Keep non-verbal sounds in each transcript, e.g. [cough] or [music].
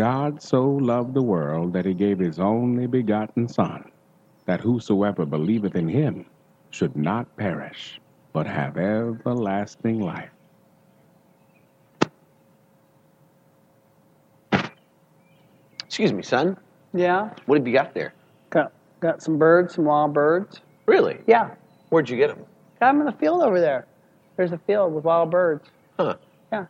God so loved the world that he gave his only begotten Son, that whosoever believeth in him should not perish, but have everlasting life. Excuse me, son. Yeah, What have you got there? got got some birds, some wild birds. Really? Yeah, Where'd you get them? got them in the field over there. There's a field with wild birds. Huh. Yeah.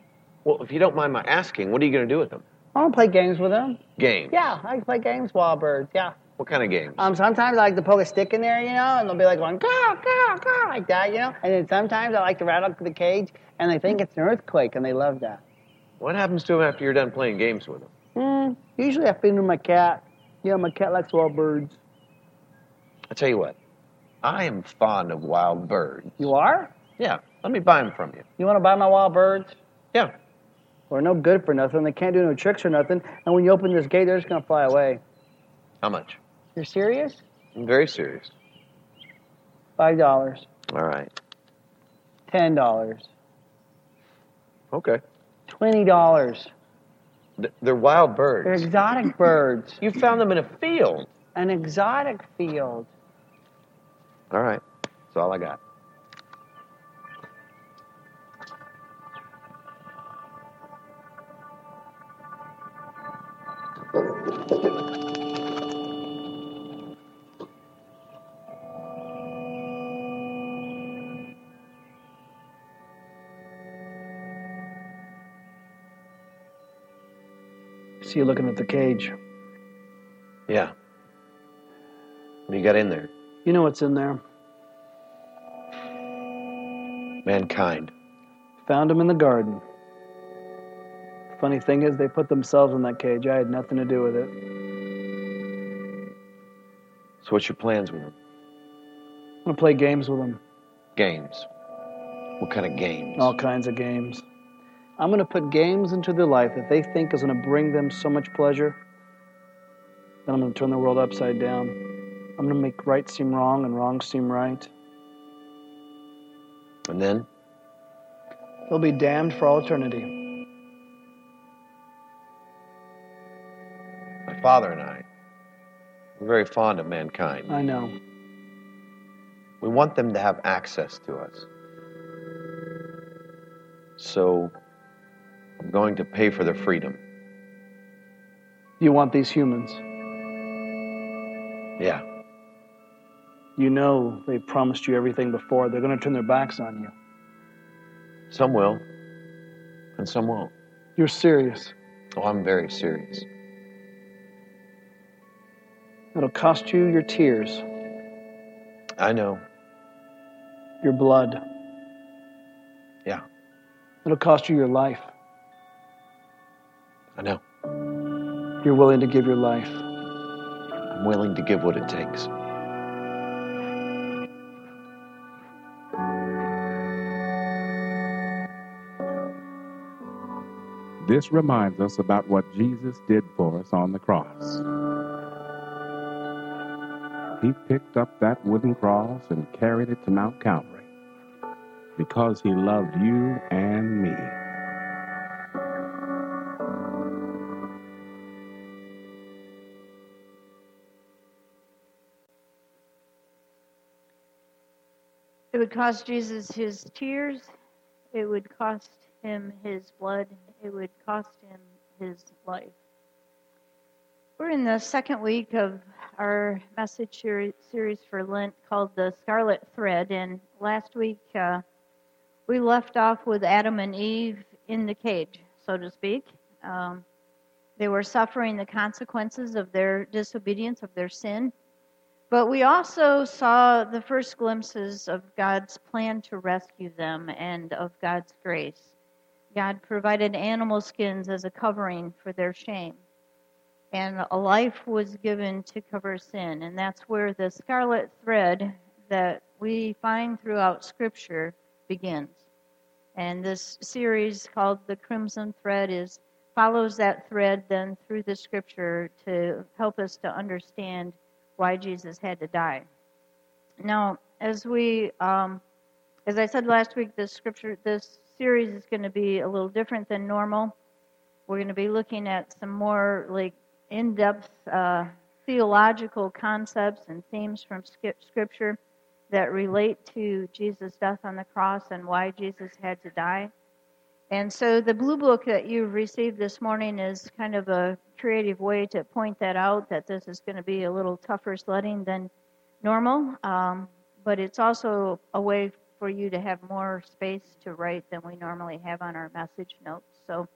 Well, if you don't mind my asking, what are you going to do with them? I want to play games with them. Games. Yeah, I to play games, with wild birds. Yeah. What kind of games? Um, sometimes I like to poke a stick in there, you know, and they'll be like going, caw, caw, caw, like that, you know. And then sometimes I like to rattle the cage, and they think it's an earthquake, and they love that. what happens to them after you're done playing games with them? Mm, usually I feed them my cat. You know, my cat likes wild birds. I tell you what, I am fond of wild birds. You are? Yeah, let me buy them from you. You want to buy my wild birds? Yeah. They're no good for nothing. They can't do no tricks or nothing. And when you open this gate, they're just going to fly away. How much? You're serious? I'm very serious. Five dollars, All right. ten dollars, Okay. twenty dollars. They're wild birds. They're exotic [laughs] birds. You found them in a field. An exotic field. All right. That's all I got. See you looking at the cage. Yeah. What do you got in there? You know what's in there. Mankind. Found them in the garden. Funny thing is, they put themselves in that cage. I had nothing to do with it. So what's your plans with them? I'm gonna play games with them. Games. What kind of games? All kinds of games. I'm gonna put games into their life that they think is gonna bring them so much pleasure. Then I'm gonna turn the world upside down. I'm gonna make right seem wrong and wrong seem right. And then? They'll be damned for all eternity. My father and I, we're very fond of mankind. I know. We want them to have access to us. So I'm going to pay for their freedom. You want these humans. Yeah. You know they promised you everything before. They're gonna turn their backs on you. Some will, and some won't. You're serious. Oh, I'm very serious. It'll cost you your tears, I know. your blood. Yeah, It'll cost you your life. I know. You're willing to give your life. I'm willing to give what it takes. This reminds us about what Jesus did for us on the cross. He picked up that wooden cross and carried it to Mount Calvary because he loved you and me. It would cost Jesus his tears. It would cost him his blood. It would cost him his life. We're in the second week of our message series for Lent called The Scarlet Thread. And last week uh, we left off with Adam and Eve in the cage, so to speak. Um, they were suffering the consequences of their disobedience, of their sin. But we also saw the first glimpses of God's plan to rescue them and of God's grace. God provided animal skins as a covering for their shame. And a life was given to cover sin. And that's where the scarlet thread that we find throughout Scripture begins. And this series called The Crimson Thread is follows that thread then through the scripture to help us to understand why Jesus had to die. Now, as we, um, as I said last week, this scripture, this series is going to be a little different than normal. we're going to be looking at some more like in-depth uh, theological concepts and themes from Scripture that relate to Jesus' death on the cross and why Jesus had to die. And so the blue book that you've received this morning is kind of a creative way to point that out that this is going to be a little tougher sledding than normal. Um, but it's also a way for you to have more space to write than we normally have on our message notes. So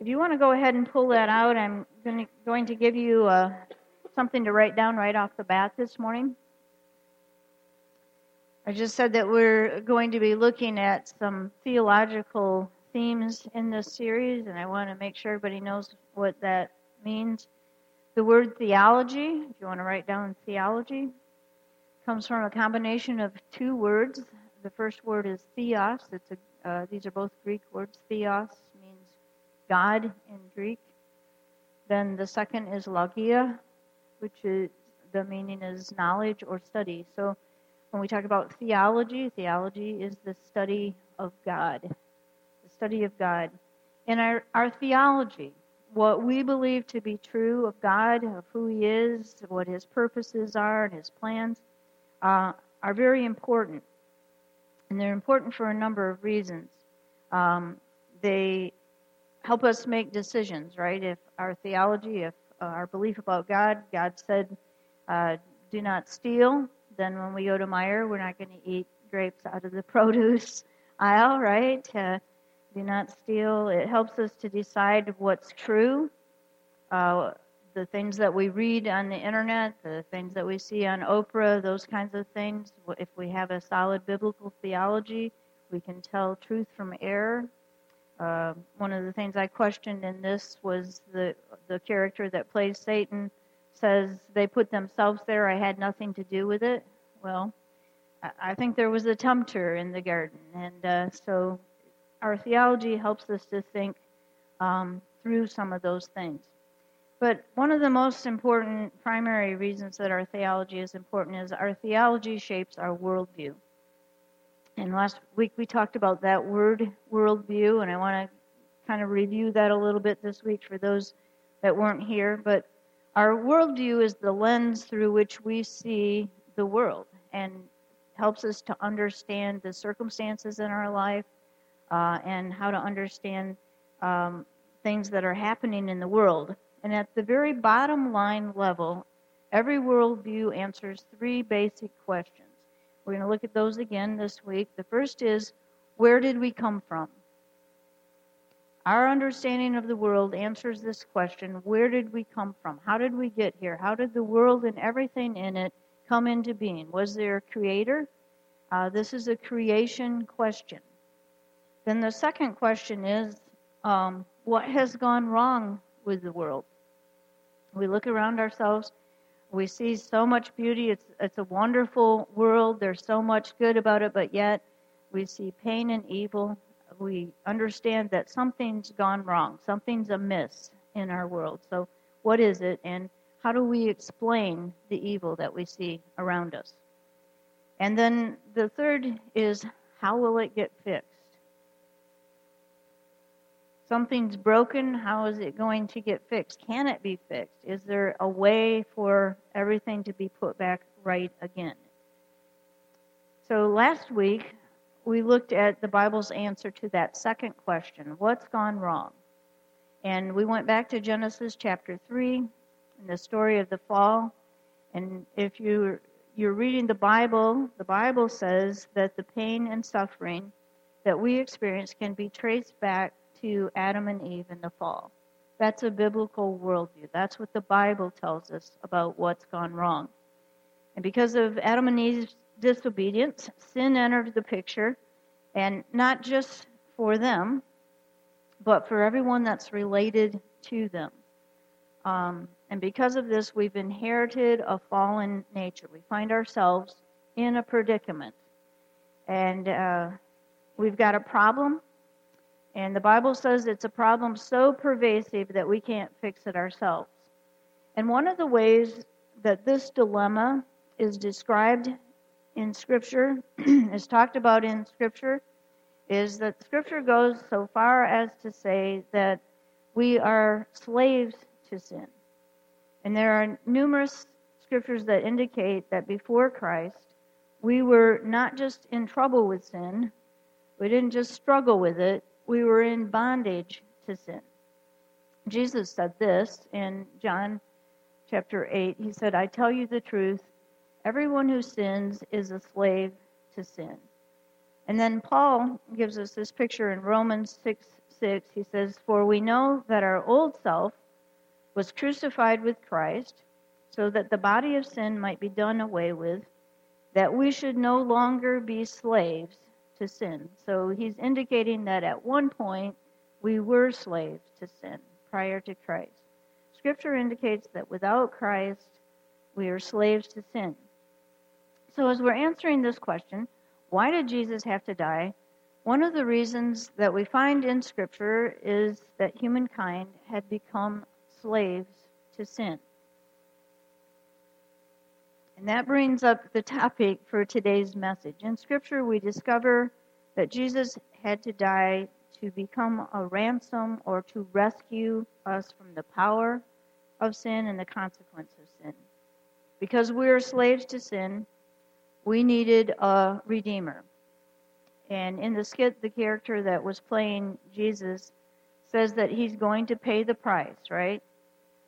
if you want to go ahead and pull that out, I'm going to give you uh, something to write down right off the bat this morning. I just said that we're going to be looking at some theological themes in this series, and I want to make sure everybody knows what that means. The word theology, if you want to write down theology, comes from a combination of two words. The first word is theos. It's a, uh, these are both Greek words. Theos means God in Greek. Then the second is logia, which is the meaning is knowledge or study. So when we talk about theology, theology is the study of God study of God. In our, our theology, what we believe to be true of God, of who He is, what His purposes are, and His plans, uh, are very important. And they're important for a number of reasons. Um, they help us make decisions, right? If our theology, if uh, our belief about God, God said, uh, do not steal, then when we go to Meijer, we're not going to eat grapes out of the [laughs] produce aisle, right? Do not steal. It helps us to decide what's true. Uh, the things that we read on the internet, the things that we see on Oprah, those kinds of things. If we have a solid biblical theology, we can tell truth from error. Uh, one of the things I questioned in this was the the character that plays Satan says they put themselves there. I had nothing to do with it. Well, I think there was a tempter in the garden, and uh, so our theology helps us to think um, through some of those things. But one of the most important primary reasons that our theology is important is our theology shapes our worldview. And last week we talked about that word worldview, and I want to kind of review that a little bit this week for those that weren't here. But our worldview is the lens through which we see the world and helps us to understand the circumstances in our life, uh, and how to understand um, things that are happening in the world. And at the very bottom line level, every worldview answers three basic questions. We're going to look at those again this week. The first is where did we come from? Our understanding of the world answers this question where did we come from? How did we get here? How did the world and everything in it come into being? Was there a creator? Uh, this is a creation question. Then the second question is um, what has gone wrong with the world? We look around ourselves, we see so much beauty. It's, it's a wonderful world. There's so much good about it, but yet we see pain and evil. We understand that something's gone wrong, something's amiss in our world. So, what is it, and how do we explain the evil that we see around us? And then the third is how will it get fixed? Something's broken, how is it going to get fixed? Can it be fixed? Is there a way for everything to be put back right again? So last week, we looked at the Bible's answer to that second question what's gone wrong? And we went back to Genesis chapter 3 and the story of the fall. And if you're, you're reading the Bible, the Bible says that the pain and suffering that we experience can be traced back to Adam and Eve in the fall. That's a biblical worldview. That's what the Bible tells us about what's gone wrong. And because of Adam and Eve's disobedience, sin entered the picture, and not just for them, but for everyone that's related to them. Um, and because of this, we've inherited a fallen nature. We find ourselves in a predicament. And uh, we've got a problem and the Bible says it's a problem so pervasive that we can't fix it ourselves. And one of the ways that this dilemma is described in Scripture, [clears throat] is talked about in Scripture, is that Scripture goes so far as to say that we are slaves to sin. And there are numerous scriptures that indicate that before Christ, we were not just in trouble with sin, we didn't just struggle with it, we were in bondage to sin. Jesus said this in John chapter 8. He said, I tell you the truth, everyone who sins is a slave to sin. And then Paul gives us this picture in Romans 6 6. He says, For we know that our old self was crucified with Christ, so that the body of sin might be done away with, that we should no longer be slaves to sin. So he's indicating that at one point we were slaves to sin prior to Christ. Scripture indicates that without Christ, we are slaves to sin. So, as we're answering this question, why did Jesus have to die? One of the reasons that we find in Scripture is that humankind had become slaves to sin. And that brings up the topic for today's message. In Scripture, we discover that Jesus had to die to become a ransom or to rescue us from the power of sin and the consequence of sin. Because we are slaves to sin, we needed a redeemer. And in the skit, the character that was playing Jesus says that he's going to pay the price, right?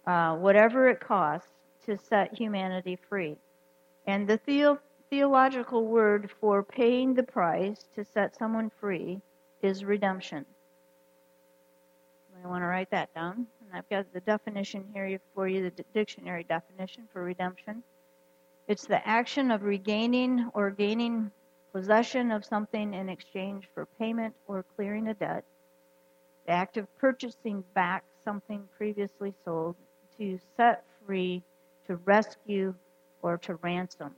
Uh, whatever it costs to set humanity free. And the theo- theological word for paying the price to set someone free is redemption. I want to write that down. And I've got the definition here for you, the dictionary definition for redemption. It's the action of regaining or gaining possession of something in exchange for payment or clearing a debt. The act of purchasing back something previously sold to set free, to rescue, or to ransom.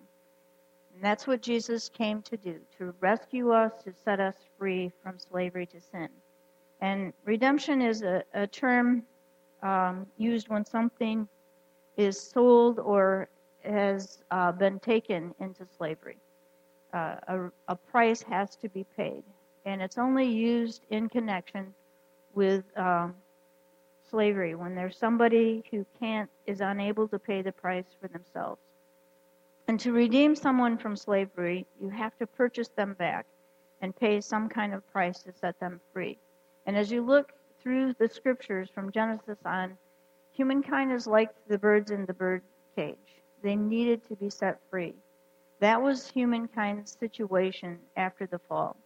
And that's what Jesus came to do to rescue us, to set us free from slavery to sin. And redemption is a, a term um, used when something is sold or has uh, been taken into slavery. Uh, a, a, price has to be paid, and it's only used in connection with um, slavery when there's somebody who can't is unable to pay the price for themselves. And to redeem someone from slavery, you have to purchase them back and pay some kind of price to set them free. And as you look through the scriptures from Genesis on, humankind is like the birds in the bird cage. They needed to be set free. That was humankind's situation after the fall.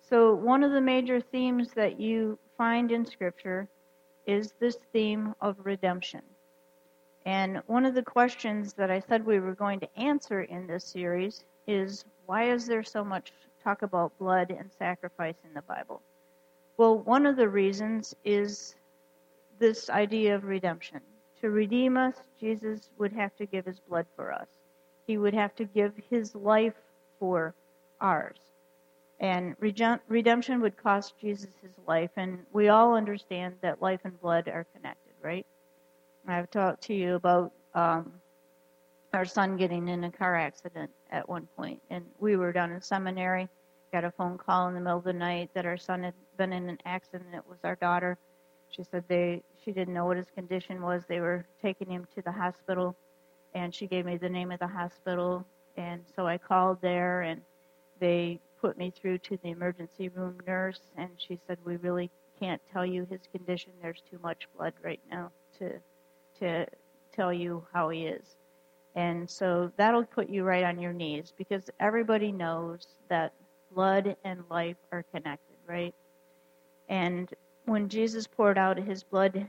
So, one of the major themes that you find in Scripture is this theme of redemption. And one of the questions that I said we were going to answer in this series is why is there so much talk about blood and sacrifice in the Bible? Well, one of the reasons is this idea of redemption. To redeem us, Jesus would have to give his blood for us. He would have to give his life for ours. And redemption would cost Jesus his life. And we all understand that life and blood are connected, right? I've talked to you about um, our son getting in a car accident at one point, and we were down in seminary. Got a phone call in the middle of the night that our son had been in an accident. It was our daughter. She said they she didn't know what his condition was. They were taking him to the hospital, and she gave me the name of the hospital. And so I called there, and they put me through to the emergency room nurse, and she said we really can't tell you his condition. There's too much blood right now to to tell you how he is. And so that'll put you right on your knees because everybody knows that blood and life are connected, right? And when Jesus poured out his blood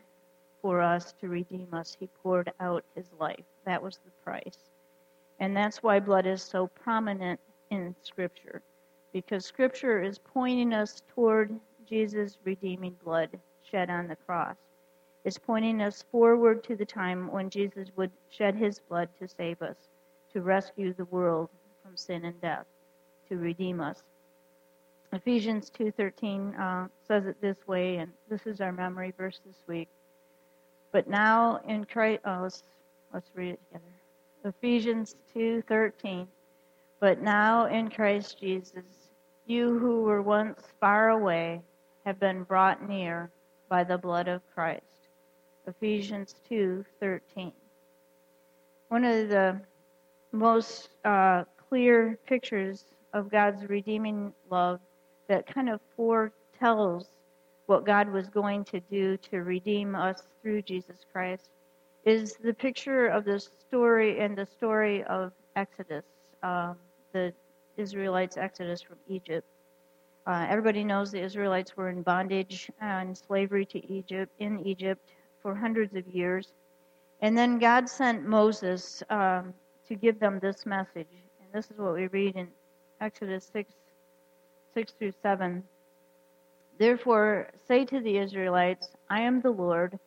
for us to redeem us, he poured out his life. That was the price. And that's why blood is so prominent in Scripture, because Scripture is pointing us toward Jesus' redeeming blood shed on the cross is pointing us forward to the time when Jesus would shed his blood to save us, to rescue the world from sin and death, to redeem us. Ephesians 2:13 uh, says it this way, and this is our memory verse this week. But now in Christ, oh, let's, let's read it together. Ephesians 2:13. But now in Christ Jesus, you who were once far away have been brought near by the blood of Christ. Ephesians 2:13. One of the most uh, clear pictures of God's redeeming love that kind of foretells what God was going to do to redeem us through Jesus Christ is the picture of the story and the story of Exodus, um, the Israelites' exodus from Egypt. Uh, everybody knows the Israelites were in bondage and slavery to Egypt in Egypt for hundreds of years, and then God sent Moses um, to give them this message, and this is what we read in Exodus six, six through seven. Therefore, say to the Israelites, I am the Lord.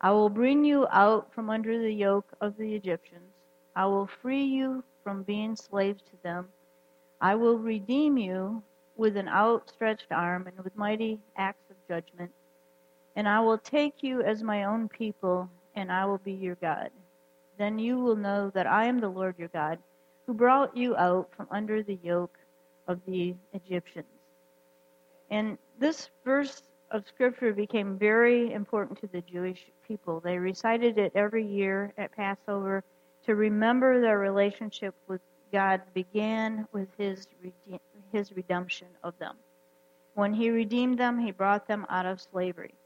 I will bring you out from under the yoke of the Egyptians. I will free you from being slaves to them. I will redeem you with an outstretched arm and with mighty acts of judgment. And I will take you as my own people, and I will be your God. Then you will know that I am the Lord your God, who brought you out from under the yoke of the Egyptians. And this verse of scripture became very important to the Jewish people. They recited it every year at Passover to remember their relationship with God began with his his redemption of them. When he redeemed them, he brought them out of slavery.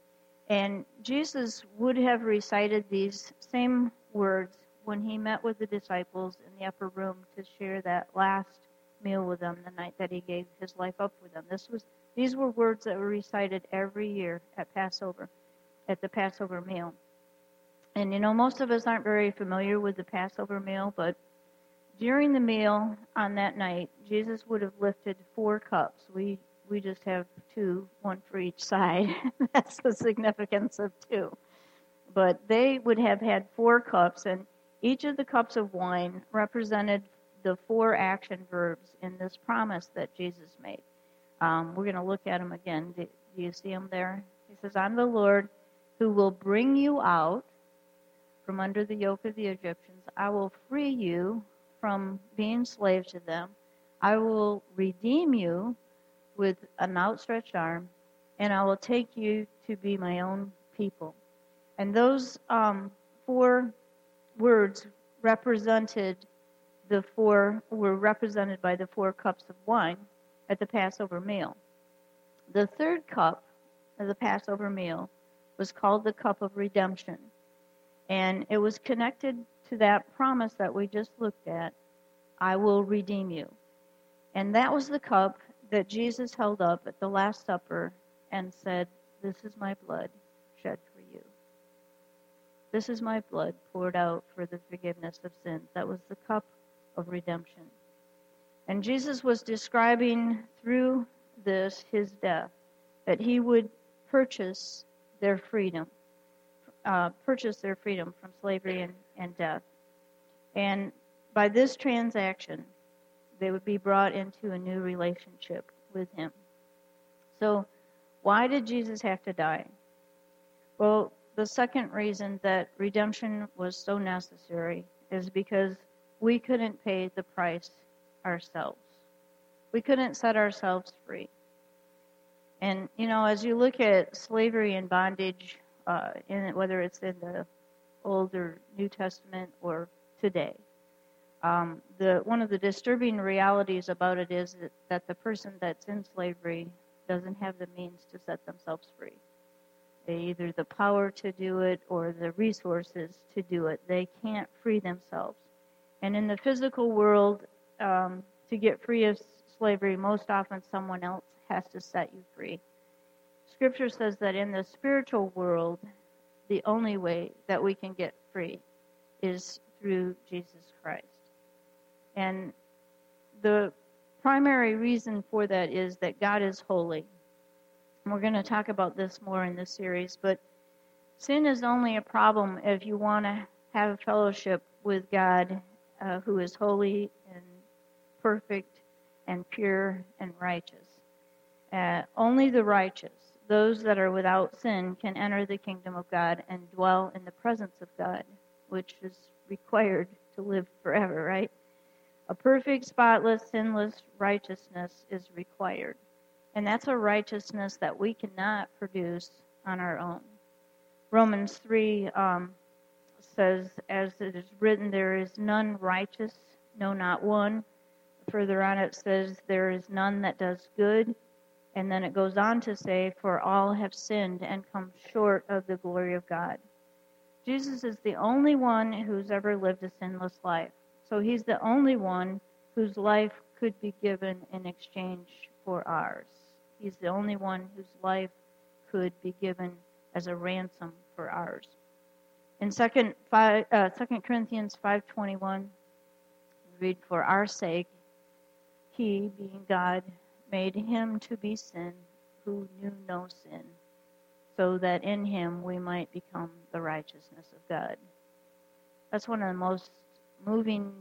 And Jesus would have recited these same words when he met with the disciples in the upper room to share that last meal with them the night that he gave his life up for them. This was these were words that were recited every year at Passover, at the Passover meal. And you know, most of us aren't very familiar with the Passover meal, but during the meal on that night, Jesus would have lifted four cups. We we just have two, one for each side. [laughs] That's the significance of two. But they would have had four cups, and each of the cups of wine represented the four action verbs in this promise that Jesus made. Um, we're going to look at them again. Do, do you see them there? He says, I'm the Lord who will bring you out from under the yoke of the Egyptians. I will free you from being slaves to them. I will redeem you with an outstretched arm, and I will take you to be my own people. And those um, four words represented the four were represented by the four cups of wine at the Passover meal. The third cup of the Passover meal was called the cup of redemption, and it was connected to that promise that we just looked at I will redeem you. And that was the cup that Jesus held up at the Last Supper and said, This is my blood shed for you. This is my blood poured out for the forgiveness of sins. That was the cup of redemption. And Jesus was describing through this his death, that he would purchase their freedom, uh, purchase their freedom from slavery and, and death. And by this transaction, they would be brought into a new relationship with him. So, why did Jesus have to die? Well, the second reason that redemption was so necessary is because we couldn't pay the price ourselves. We couldn't set ourselves free. And, you know, as you look at slavery and bondage, uh, in whether it's in the Old or New Testament or today, um, the one of the disturbing realities about it is that, that the person that's in slavery doesn't have the means to set themselves free. They either the power to do it or the resources to do it. They can't free themselves. And in the physical world, um, to get free of slavery, most often someone else has to set you free. Scripture says that in the spiritual world, the only way that we can get free is through Jesus Christ. And the primary reason for that is that God is holy. We're going to talk about this more in this series, but sin is only a problem if you want to have fellowship with God uh, who is holy and perfect and pure and righteous. Uh, only the righteous, those that are without sin, can enter the kingdom of God and dwell in the presence of God, which is required to live forever, right? A perfect, spotless, sinless righteousness is required. And that's a righteousness that we cannot produce on our own. Romans 3 um, says, As it is written, there is none righteous, no, not one. Further on, it says, There is none that does good. And then it goes on to say, For all have sinned and come short of the glory of God. Jesus is the only one who's ever lived a sinless life. So he's the only one whose life could be given in exchange for ours. He's the only one whose life could be given as a ransom for ours. In 2 5, uh, 2 Corinthians 5.21, read, For our sake, he, being God, made him to be sin who knew no sin so that in him we might become the righteousness of God. That's one of the most moving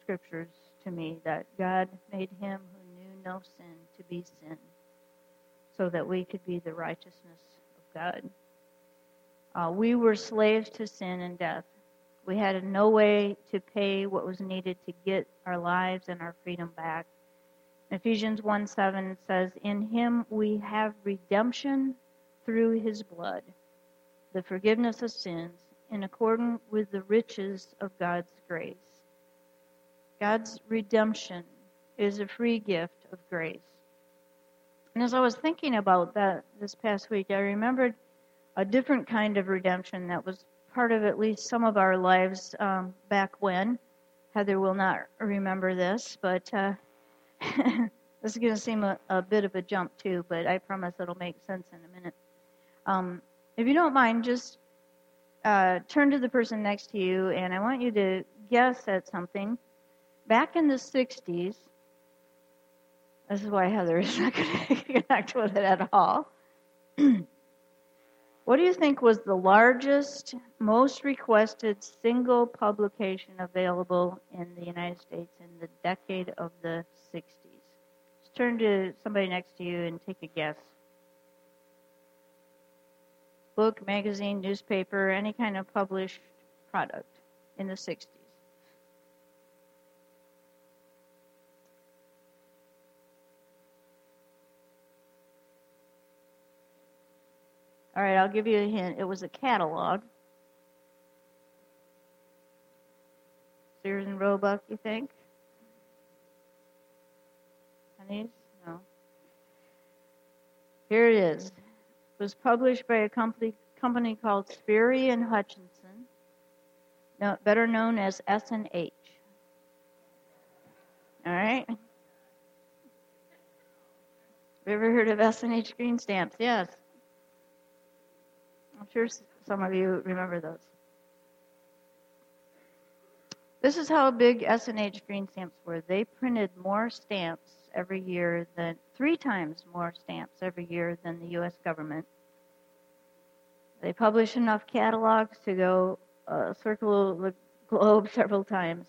scriptures to me that God made him who knew no sin to be sin so that we could be the righteousness of God. Uh, we were slaves to sin and death. We had no way to pay what was needed to get our lives and our freedom back. Ephesians 1 7 says, In him we have redemption through his blood, the forgiveness of sins, in accordance with the riches of God's grace. God's redemption is a free gift of grace. And as I was thinking about that this past week, I remembered a different kind of redemption that was part of at least some of our lives um, back when. Heather will not remember this, but uh, [laughs] this is going to seem a, a, bit of a jump too, but I promise it'll make sense in a minute. Um, if you don't mind, just uh, turn to the person next to you, and I want you to guess at something. Back in the 60s, this is why Heather is [laughs] not going to connect with it at all. [clears throat] what do you think was the largest, most requested single publication available in the United States in the decade of the 60s? Just turn to somebody next to you and take a guess book, magazine, newspaper, any kind of published product in the 60s. All right, I'll give you a hint. It was a catalog. Sears and Roebuck, you think? Honey's? No. Here it is was published by a company, company called Sperry and Hutchinson, better known as S&H. All right? Have you ever heard of S&H green stamps? Yes. I'm sure some of you remember those. This is how big S&H green stamps were. They printed more stamps every year than three times more stamps every year than the U.S. government. They publish enough catalogs to go uh, circle the globe [laughs] several times.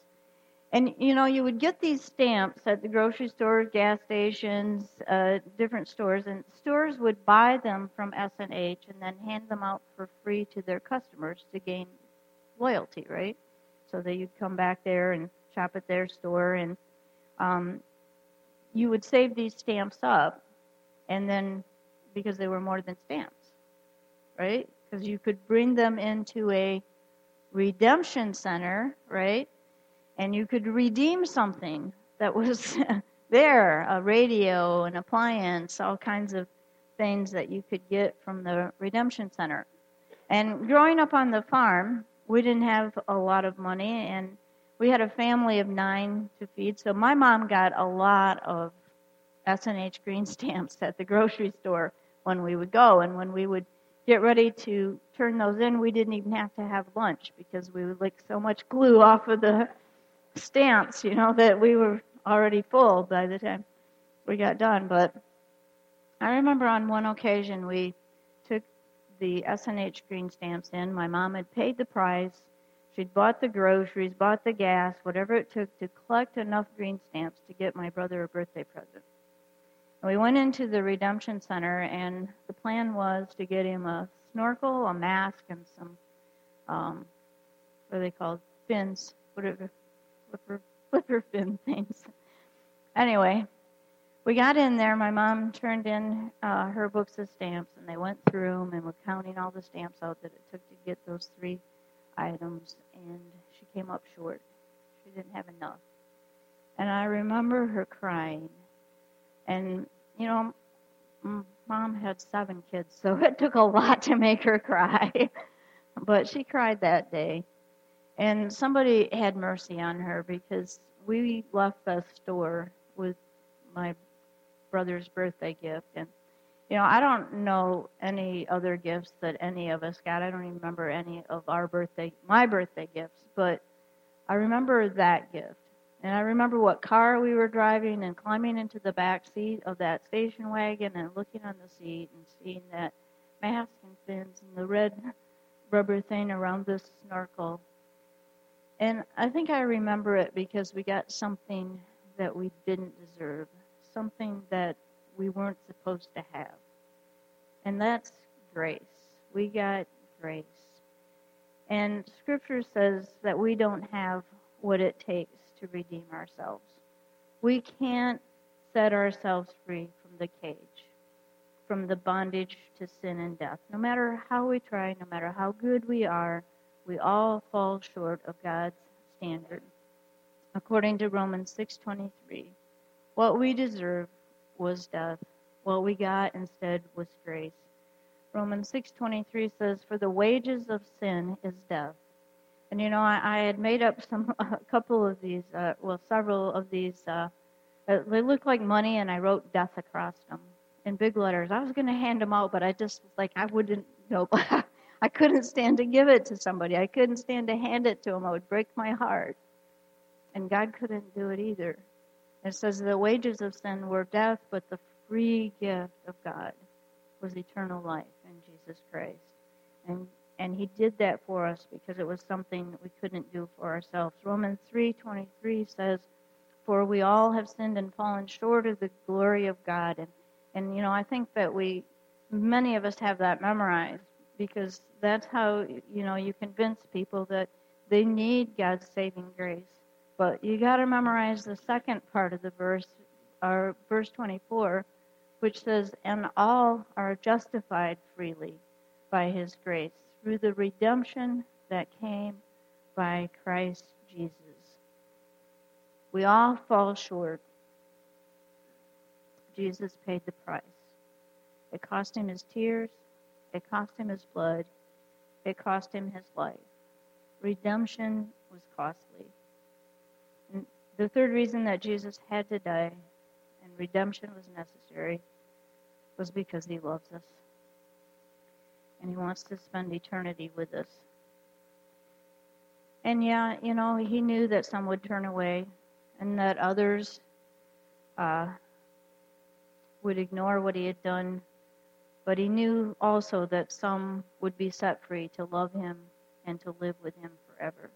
And you know, you would get these stamps at the grocery stores, gas stations, uh, different stores, and stores would buy them from S&H and then hand them out for free to their customers to gain loyalty, right? So that you'd come back there and shop at their store, and um, you would save these stamps up, and then because they were more than stamps, right? Because you could bring them into a redemption center, right? And you could redeem something that was [laughs] there a radio, an appliance, all kinds of things that you could get from the redemption center. And growing up on the farm, we didn't have a lot of money, and we had a family of nine to feed, so my mom got a lot of S&H green [laughs] stamps at the grocery store when we would go. And when we would get ready to turn those in, we didn't even have to have lunch because we would lick so much glue [laughs] off of the stamps, you know, that we were already full by the time we got done. But I remember on one occasion we took the S&H green stamps in. My mom had paid the price She'd bought the groceries, bought the gas, whatever it took to collect enough green stamps to get my brother a birthday present. And we went into the Redemption Center, and the plan was to get him a snorkel, a mask, and some, um, what are they called? Fins, whatever, flipper, [laughs] flipper fin things. Anyway, we got in there. My mom turned in uh, her books of stamps, and they went through them and were counting all the stamps out that it took to get those three items, and she came up short. She didn't have enough. And I remember her crying. And, you know, mom had seven kids, so [laughs] it took a lot to make her cry. [laughs] but she cried that day. And somebody had mercy on her because we left the store with my brother's birthday gift. And, you know, I don't know any other gifts that any of us got. I don't even remember any of our birthday, my birthday gifts, but I remember that gift. And I remember what car we were driving and climbing into the back seat of that station wagon and looking on the seat and seeing that mask and fins and the red [laughs] rubber thing around the snorkel. And I think I remember it because we got something that we didn't deserve something that we weren't supposed to have. And that's grace. We got grace. And scripture says that we don't have what it takes to redeem ourselves. We can't set ourselves free from the cage, from the bondage to sin and death. No matter how we try, no matter how good we are, we all fall short of God's standard. According to Romans 6:23, what we deserved was death. What we got instead was grace. Romans 6:23 says, "For the wages of sin is death." And you know, I, I had made up some [laughs] a couple of these, uh, well, several of these. Uh, they looked like money, and I wrote death across them in big letters. I was going to hand them out, but I just like, I wouldn't. [laughs] Nope. [laughs] I couldn't stand to give it to somebody. I couldn't stand to hand it to them. It would break my heart. And God couldn't do it either. It says the wages of sin were death, but the free gift of God was eternal life in Jesus Christ. And and he did that for us because it was something we couldn't do for ourselves. Romans 3:23 says, "For we all have sinned and fallen short of the glory of God." And and you know, I think that we many of us have that memorized because that's how you know you convince people that they need God's saving grace. But you got to memorize the second part of the verse, or verse 24, which says, And all are justified freely by his grace through the redemption that came by Christ Jesus. We all fall short. Jesus paid the price. It cost him his tears, it cost him his blood, it cost him his life. Redemption was costly. The third reason that Jesus had to die and redemption was necessary was because he loves us. And he wants to spend eternity with us. And yeah, you know, he knew that some would turn away and that others uh, would ignore what he had done. But he knew also that some would be set free to love him and to live with him forever.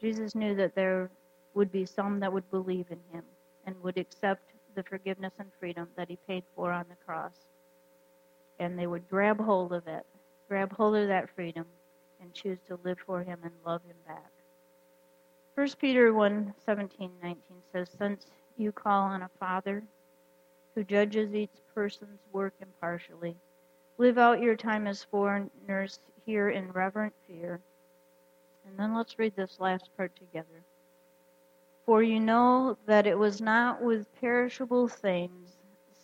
Jesus knew that there would be some that would believe in him and would accept the forgiveness and freedom that he paid for on the cross. And they would grab hold of it, grab hold of that freedom, and choose to live for him and love him back. 1 Peter 1 17, 19 says, Since you call on a Father who judges each person's work impartially, live out your time as foreigners here in reverent fear. And then let's read this last part together. For you know that it was not with perishable things,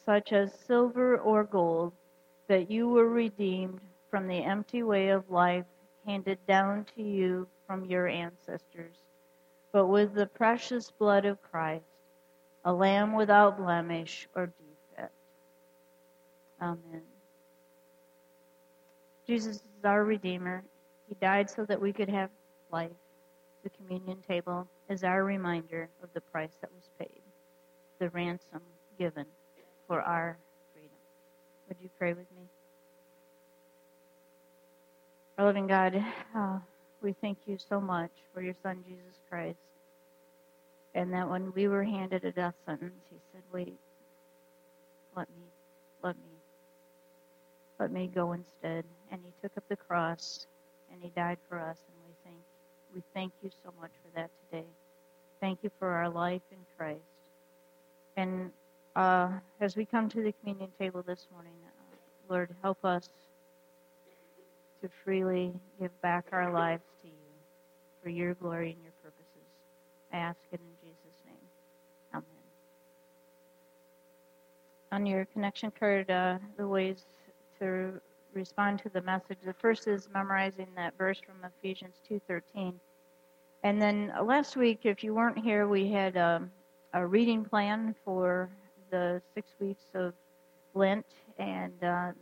such as silver or gold, that you were redeemed from the empty way of life handed down to you from your ancestors, but with the precious blood of Christ, a lamb without blemish or defect. Amen. Jesus is our Redeemer. He died so that we could have life the communion table is our reminder of the price that was paid, the ransom given for our freedom. Would you pray with me? Our loving God, uh, we thank you so much for your Son, Jesus Christ. And that when we were handed a death sentence, he said, Wait, let me, let me, let me go instead. And he took up the cross and he died for us. We thank you so much for that today. Thank you for our life in Christ. And uh, as we come to the communion table this morning, uh, Lord, help us to freely give back our lives to you for your glory and your purposes. I ask it in Jesus' name. Amen. On your connection card, uh, the ways to respond to the message. The first is memorizing that verse from Ephesians 2:13. And then uh, last week, if you weren't here, we had um, a reading plan for the six weeks of Lent, and uh,